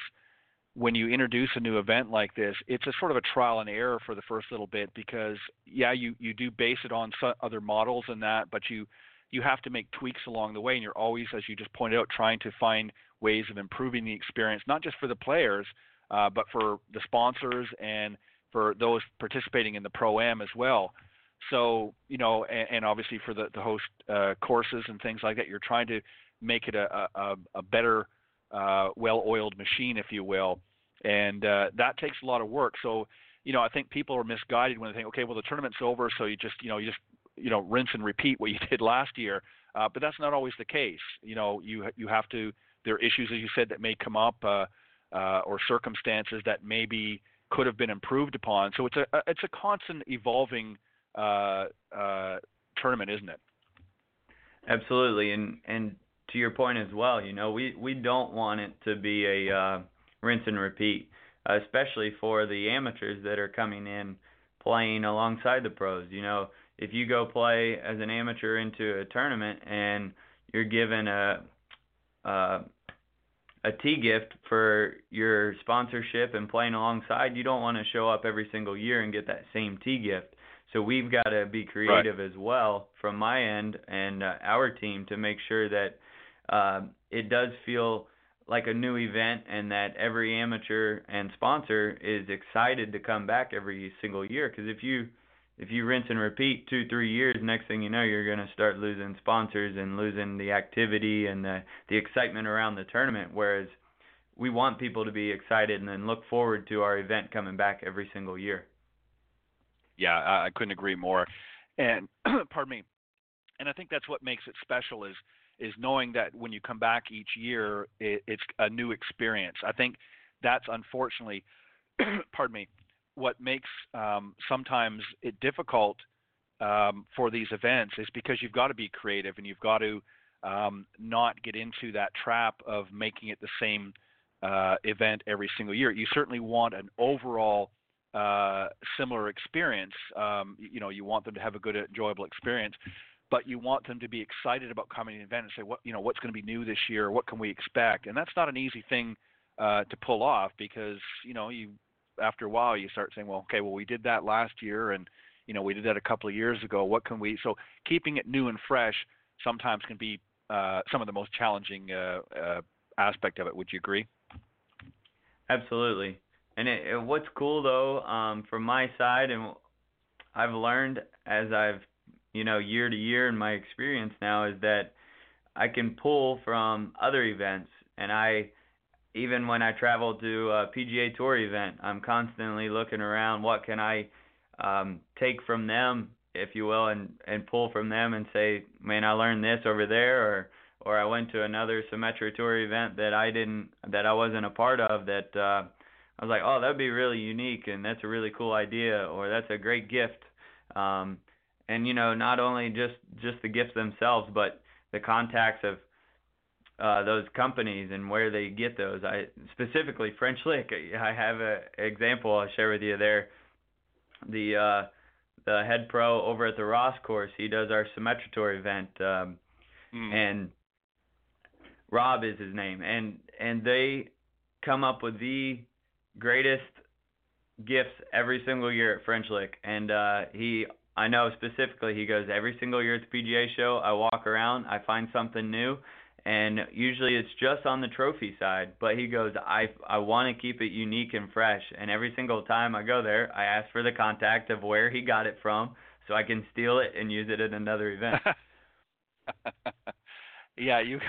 when you introduce a new event like this it's a sort of a trial and error for the first little bit because yeah you you do base it on other models and that but you you have to make tweaks along the way and you're always as you just pointed out trying to find ways of improving the experience not just for the players uh, but for the sponsors and for those participating in the pro am as well. So you know, and, and obviously for the the host uh, courses and things like that, you're trying to make it a a, a better, uh, well-oiled machine, if you will, and uh, that takes a lot of work. So you know, I think people are misguided when they think, okay, well the tournament's over, so you just you know you just you know rinse and repeat what you did last year. Uh, but that's not always the case. You know, you you have to. There are issues, as you said, that may come up, uh, uh, or circumstances that maybe could have been improved upon. So it's a it's a constant evolving uh, uh, tournament, isn't it? Absolutely, and and to your point as well, you know, we we don't want it to be a uh, rinse and repeat, especially for the amateurs that are coming in playing alongside the pros. You know, if you go play as an amateur into a tournament and you're given a a, a tee gift for your sponsorship and playing alongside, you don't want to show up every single year and get that same tee gift. So we've got to be creative right. as well from my end and uh, our team to make sure that uh, it does feel like a new event and that every amateur and sponsor is excited to come back every single year. Because if you if you rinse and repeat two three years, next thing you know, you're going to start losing sponsors and losing the activity and the the excitement around the tournament. Whereas we want people to be excited and then look forward to our event coming back every single year yeah, I couldn't agree more. And pardon me. And I think that's what makes it special is is knowing that when you come back each year, it, it's a new experience. I think that's unfortunately, pardon me, what makes um, sometimes it difficult um, for these events is because you've got to be creative and you've got to um, not get into that trap of making it the same uh, event every single year. You certainly want an overall uh, similar experience. Um, you know, you want them to have a good, enjoyable experience, but you want them to be excited about coming to the event and say, what you know, what's going to be new this year? What can we expect? And that's not an easy thing uh, to pull off because you know, you after a while you start saying, well, okay, well we did that last year, and you know, we did that a couple of years ago. What can we? So keeping it new and fresh sometimes can be uh, some of the most challenging uh, uh, aspect of it. Would you agree? Absolutely. And it, it, what's cool though, um, from my side, and I've learned as I've, you know, year to year in my experience now is that I can pull from other events, and I, even when I travel to a PGA Tour event, I'm constantly looking around. What can I um, take from them if you will, and and pull from them and say, man, I learned this over there, or or I went to another Symetra Tour event that I didn't that I wasn't a part of that uh, I was like, oh, that'd be really unique and that's a really cool idea or that's a great gift. Um, and you know, not only just just the gifts themselves, but the contacts of uh, those companies and where they get those. I specifically French Lick. I have an example I'll share with you there. The uh, the head pro over at the Ross course, he does our Symetra Tour event, um, mm. and Rob is his name, and and they come up with the greatest gifts every single year at French Lick, and uh, he I know specifically he goes every single year at the PGA show. I walk around, I find something new, and usually it's just on the trophy side. But he goes, I I want to keep it unique and fresh, and every single time I go there, I ask for the contact of where he got it from, so I can steal it and use it at another event. yeah, you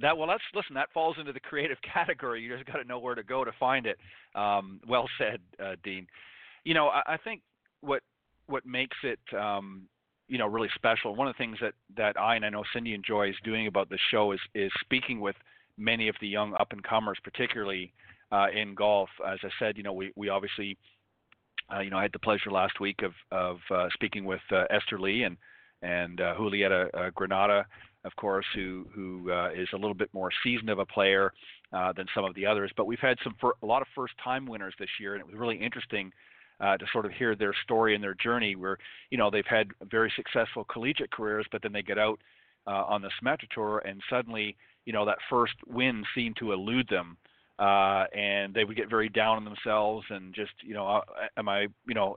that well, let's listen. That falls into the creative category. You just got to know where to go to find it. Um, well said, uh, Dean. You know, I, I think what what makes it um, you know really special. One of the things that that I and I know Cindy enjoys doing about this show is is speaking with many of the young up and comers, particularly uh, in golf. As I said, you know, we we obviously uh, you know I had the pleasure last week of of uh, speaking with uh, Esther Lee and and uh, Julieta uh, Granada of course, who who is a little bit more seasoned of a player than some of the others. But we've had some fir- a lot of first-time winners this year, and it was really interesting uh, to sort of hear their story and their journey. Where you know they've had very successful collegiate careers, but then they get out uh, on the Symetra Tour, and suddenly you know that first win seemed to elude them. Uh, and they would get very down on themselves and just, you know, uh, am I, you know,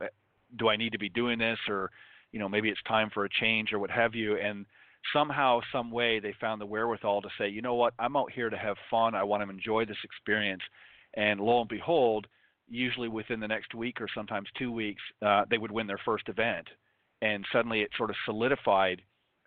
do I need to be doing this or, you know, maybe it's time for a change or what have you. And somehow, some way, they found the wherewithal to say, you know what, I'm out here to have fun. I want to enjoy this experience. And lo and behold, usually within the next week or sometimes two weeks, uh, they would win their first event. And suddenly it sort of solidified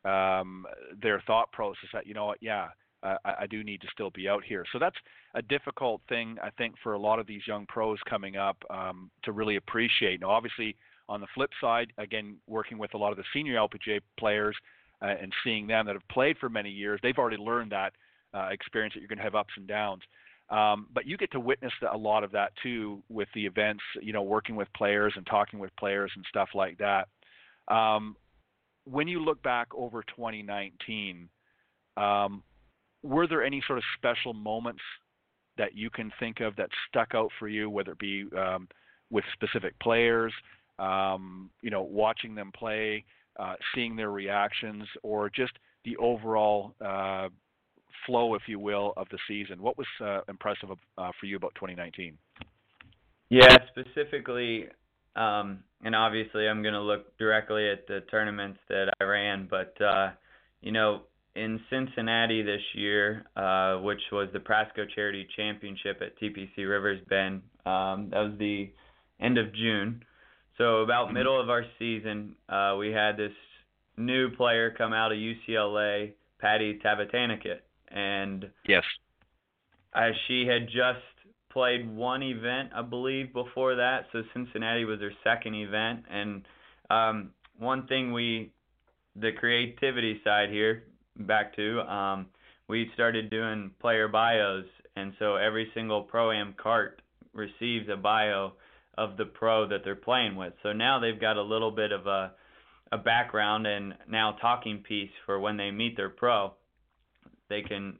um, their thought process that, you know what, yeah, I, I do need to still be out here. So that's a difficult thing, I think, for a lot of these young pros coming up um, to really appreciate. Now, obviously, on the flip side, again, working with a lot of the senior LPGA players, uh, and seeing them that have played for many years, they've already learned that uh, experience that you're going to have ups and downs. Um, but you get to witness a lot of that too with the events, you know, working with players and talking with players and stuff like that. Um, when you look back over 2019, um, were there any sort of special moments that you can think of that stuck out for you, whether it be um, with specific players, um, you know, watching them play, uh, seeing their reactions, or just the overall uh, flow, if you will, of the season. What was uh, impressive uh, for you about 2019? Yeah, specifically, um, and obviously, I'm going to look directly at the tournaments that I ran, but uh, you know, in Cincinnati this year, uh, which was the Prasco Charity Championship at TPC Rivers Bend, um, that was the end of June. So about mm-hmm. middle of our season, uh, we had this new player come out of UCLA, Patty Tavatanakit, and yes, uh, she had just played one event, I believe, before that. So Cincinnati was her second event, and um, one thing we, the creativity side here, back to, um, we started doing player bios, and so every single pro am cart receives a bio of the pro that they're playing with. So now they've got a little bit of a a background and now talking piece for when they meet their pro. They can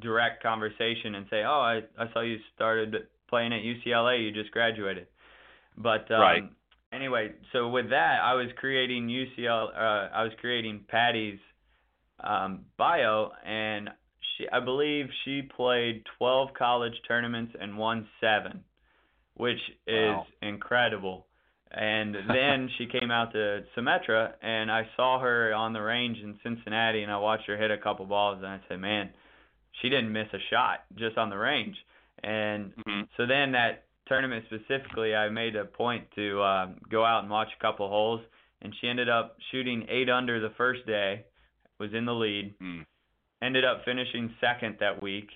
direct conversation and say, "Oh, I I saw you started playing at UCLA. You just graduated." But um, right. anyway, so with that, I was creating UCL. Uh, I was creating Patty's um, bio, and she, I believe she played 12 college tournaments and won seven which is wow. incredible. And then she came out to Symetra, and I saw her on the range in Cincinnati, and I watched her hit a couple balls, and I said, man, she didn't miss a shot just on the range. And mm-hmm. so then that tournament specifically, I made a point to uh, go out and watch a couple holes, and she ended up shooting eight under the first day, was in the lead, mm. ended up finishing second that week,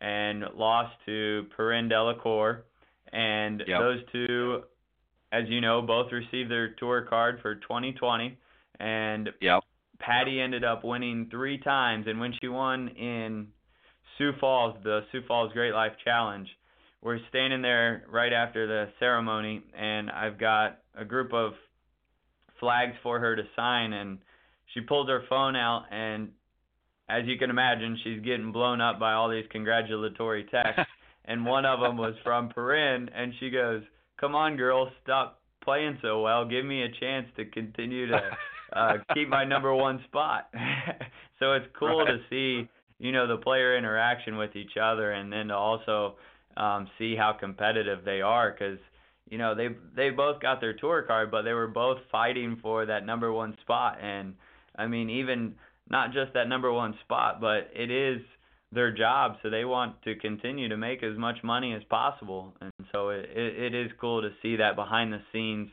and lost to Perrine Delacour and yep. those two as you know, both received their tour card for 2020, and yep. Patty ended up winning three times, and when she won in Sioux Falls, the Sioux Falls Great Life Challenge, we're standing there right after the ceremony, and I've got a group of flags for her to sign, and she pulled her phone out, and as you can imagine, she's getting blown up by all these congratulatory texts, and one of them was from Perrine, and she goes, "Come on, girl, stop playing so well. Give me a chance to continue to uh, keep my number one spot." so it's cool right. to see, you know, the player interaction with each other, and then to also um, see how competitive they are because you know they they both got their tour card, but they were both fighting for that number one spot. And I mean, even not just that number one spot, but it is their job, so they want to continue to make as much money as possible. And so it it, it is cool to see that behind the scenes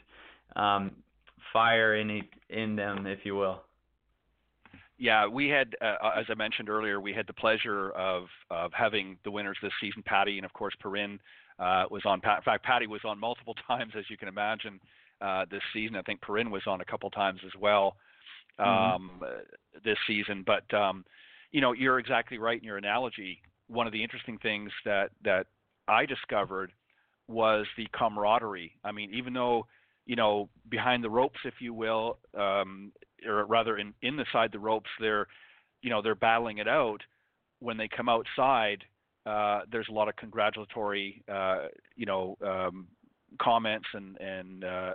um, fire in in them, if you will. Yeah, we had, uh, uh, as I mentioned earlier, we had the pleasure of of having the winners this season, Patty, and of course Perrine uh, was on. In fact, Patty was on multiple times, as you can imagine, uh, this season. I think Perrine was on a couple times as well mm-hmm. um, mm-hmm. this season. But um, you know, you're exactly right in your analogy. One of the interesting things that that I discovered was the camaraderie. I mean, even though you know behind the ropes, if you will, um, or rather in in the side the ropes they're you know they're battling it out when they come outside uh, there's a lot of congratulatory uh, you know um, comments and and uh,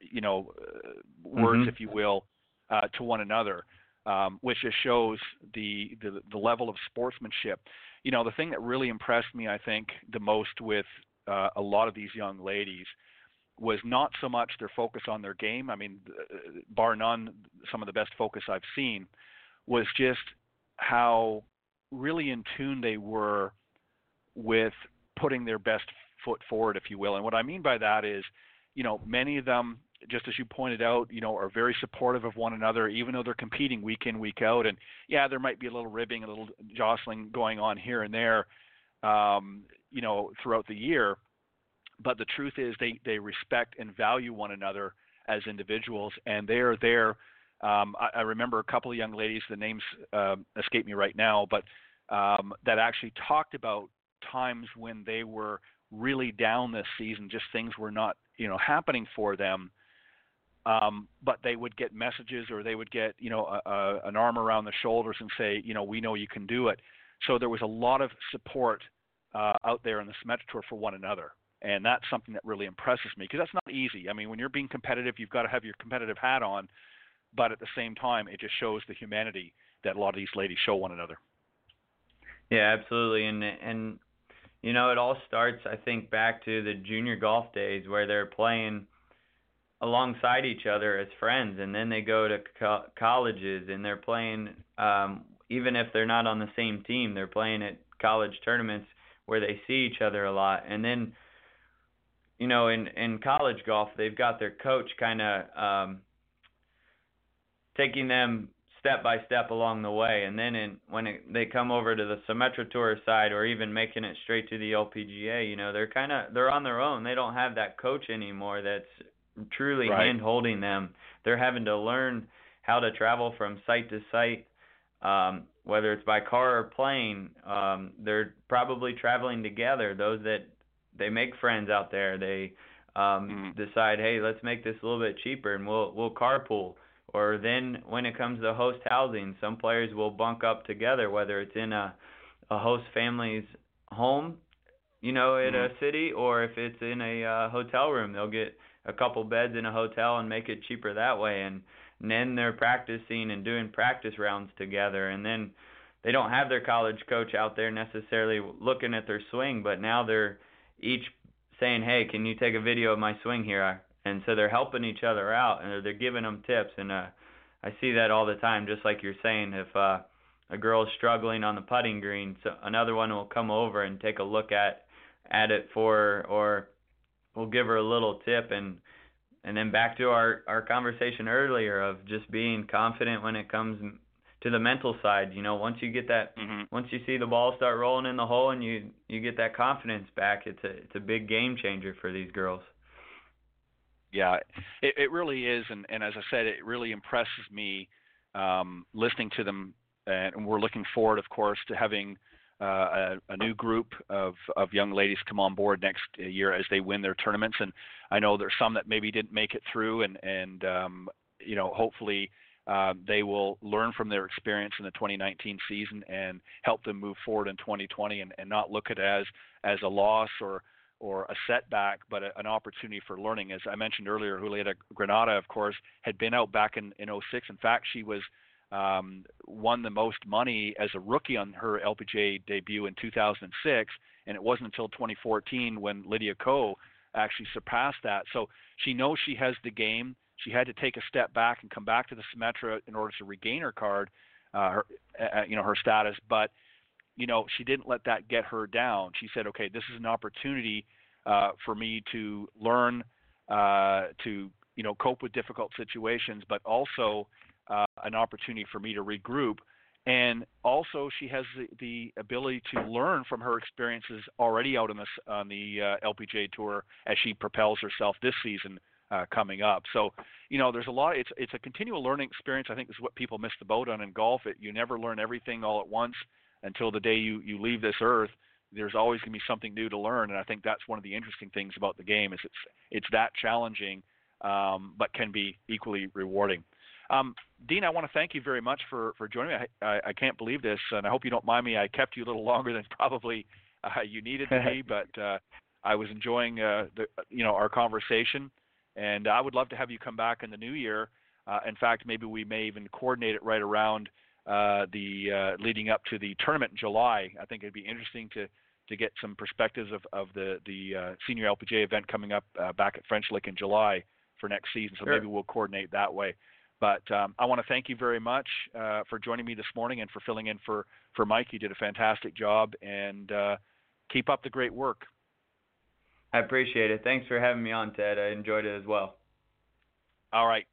you know uh, words mm-hmm. if you will uh, to one another um, which just shows the, the the level of sportsmanship you know the thing that really impressed me I think the most with uh, a lot of these young ladies was not so much their focus on their game. I mean, bar none, some of the best focus I've seen was just how really in tune they were with putting their best foot forward, if you will. And what I mean by that is, you know, many of them, just as you pointed out, you know, are very supportive of one another, even though they're competing week in, week out. And yeah, there might be a little ribbing, a little jostling going on here and there, um, you know, throughout the year but the truth is they they respect and value one another as individuals, and they are there. Um, I, I, remember a couple of young ladies, the names uh, escape me right now, but um, that actually talked about times when they were really down this season, just things were not you know happening for them. Um, but they would get messages or they would get you know a, a, an arm around the shoulders and say you know we know you can do it. So there was a lot of support uh, out there in the Symetra Tour for one another and that's something that really impresses me because that's not easy. I mean, when you're being competitive, you've got to have your competitive hat on, but at the same time, it just shows the humanity that a lot of these ladies show one another. Yeah, absolutely, and and you know, it all starts, I think, back to the junior golf days where they're playing alongside each other as friends, and then they go to co- colleges and they're playing, um, even if they're not on the same team, they're playing at college tournaments where they see each other a lot, and then you know, in in college golf, they've got their coach kind of um, taking them step by step along the way, and then in, when it, they come over to the Symetra Tour side, or even making it straight to the LPGA, you know, they're kind of they're on their own. They don't have that coach anymore that's truly right. hand holding them. They're having to learn how to travel from site to site. Um, whether it's by car or plane, um, they're probably traveling together. Those that they make friends out there. They um, mm-hmm. decide, hey, let's make this a little bit cheaper, and we'll we'll carpool. Or then when it comes to host housing, some players will bunk up together, whether it's in a a host family's home, you know, in mm-hmm. a city, or if it's in a uh, hotel room, they'll get a couple beds in a hotel and make it cheaper that way. And, and then they're practicing and doing practice rounds together, and then they don't have their college coach out there necessarily looking at their swing, but now they're each saying, "Hey, can you take a video of my swing here?" And so they're helping each other out and they're giving them tips. And uh, I see that all the time, just like you're saying. If uh, a girl is struggling on the putting green, so another one will come over and take a look at at it for her, or we'll give her a little tip and and then back to our our conversation earlier of just being confident when it comes to the mental side. You know, once you get that, mm-hmm. once you see the ball start rolling in the hole and you you get that confidence back, it's a it's a big game changer for these girls. Yeah, it, it really is, and, and as I said, it really impresses me um, listening to them, and we're looking forward, of course, to having uh, a, new group of, of young ladies come on board next year as they win their tournaments. And I know there's some that maybe didn't make it through, and and um, you know hopefully uh, they will learn from their experience in the 2019 season and help them move forward in 2020, and, and not look at it as as a loss or or a setback, but a, an opportunity for learning. As I mentioned earlier, Julieta Granada, of course, had been out back in, in 06. In fact, she was um, won the most money as a rookie on her LPGA debut in 2006, and it wasn't until 2014 when Lydia Ko actually surpassed that. So she knows she has the game. She had to take a step back and come back to the Symetra in order to regain her card, uh, her, uh, you know, her status. But you know, she didn't let that get her down. She said, "Okay, this is an opportunity uh, for me to learn uh, to you know cope with difficult situations, but also uh, an opportunity for me to regroup." And also, she has the, the ability to learn from her experiences already out on the on the uh, LPGA tour as she propels herself this season uh, coming up. So, you know, there's a lot. It's it's a continual learning experience. I think is what people miss the boat on in golf. It, you never learn everything all at once until the day you you leave this earth. There's always going to be something new to learn, and I think that's one of the interesting things about the game is it's it's that challenging, um, but can be equally rewarding. Um, Dean, I want to thank you very much for, for joining me. I, I, I, can't believe this, and I hope you don't mind me. I kept you a little longer than probably uh, you needed to be, but uh, I was enjoying uh, the you know our conversation, and I would love to have you come back in the new year. Uh, in fact, maybe we may even coordinate it right around uh, the uh, leading up to the tournament in July. I think it'd be interesting to to get some perspectives of, of the the senior LPGA event coming up back at French Lick in July for next season. So sure. maybe we'll coordinate that way. But um, I want to thank you very much uh, for joining me this morning and for filling in for, for Mike. You did a fantastic job and uh, keep up the great work. I appreciate it. Thanks for having me on, Ted. I enjoyed it as well. All right.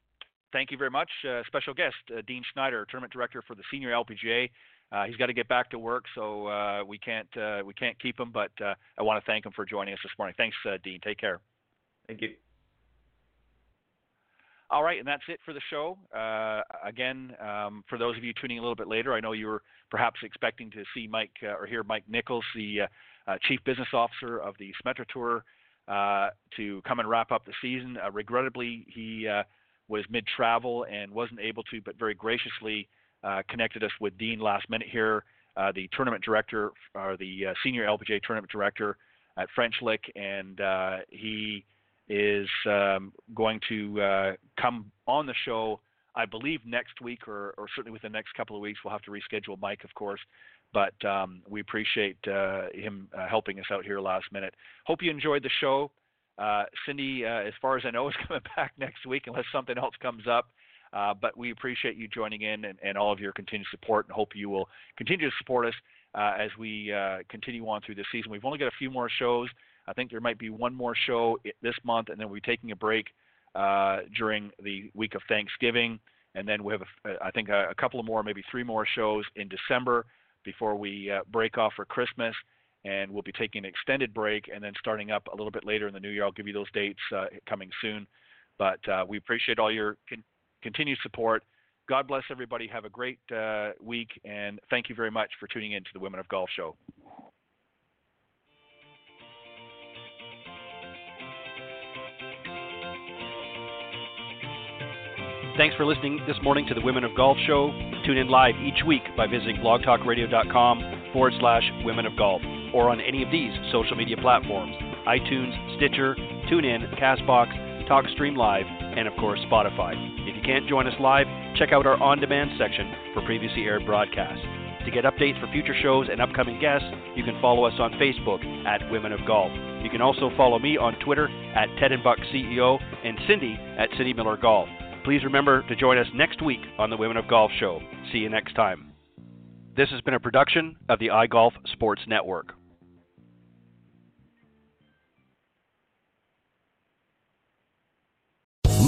Thank you very much. Uh, special guest, uh, Dean Schneider, tournament director for the senior LPGA. Uh, he's got to get back to work, so uh, we can't we can't keep him. But I want to thank him for joining us this morning. Thanks, Dean. Take care. Thank you. All right, and that's it for the show. Uh, again, um, for those of you tuning a little bit later, I know you were perhaps expecting to see Mike uh, or hear Mike Nichols, the uh, uh Chief Business Officer of the Symetra Tour, uh, to come and wrap up the season. Uh, regrettably, he was mid-travel and wasn't able to, but very graciously connected us with Dean last minute here, the tournament director, or the senior LPGA tournament director at French Lick, and he is um, going to uh, come on the show, I believe, next week or, or, certainly within the next couple of weeks. We'll have to reschedule Mike, of course. But um, we appreciate uh, him uh, helping us out here last minute. Hope you enjoyed the show. Uh, Cindy, uh, as far as I know, is coming back next week unless something else comes up. Uh, but we appreciate you joining in and, and, all of your continued support and hope you will continue to support us as we continue on through this season. We've only got a few more shows. I think there might be one more show this month, and then we're taking a break uh, during the week of Thanksgiving, and then we have, a, I think, a, a, couple of more, maybe three more shows in December before we uh, break off for Christmas. And we'll be taking an extended break and then starting up a little bit later in the new year. I'll give you those dates uh, coming soon. But uh, we appreciate all your con- continued support. God bless everybody. Have a great uh, week, and thank you very much for tuning in to the Women of Golf Show. Thanks for listening this morning to the Women of Golf Show. Tune in live each week by visiting blogtalkradio.com forward slash women of golf or on any of these social media platforms iTunes, Stitcher, TuneIn, Castbox, TalkStream Live, and of course Spotify. If you can't join us live, check out our on demand section for previously aired broadcasts. To get updates for future shows and upcoming guests, you can follow us on Facebook at Women of Golf. You can also follow me on Twitter at Ted and Buck CEO and Cindy at Cindy Miller Golf. Please remember to join us next week on the Women of Golf Show. See you next time. This has been a production of the iGolf Sports Network.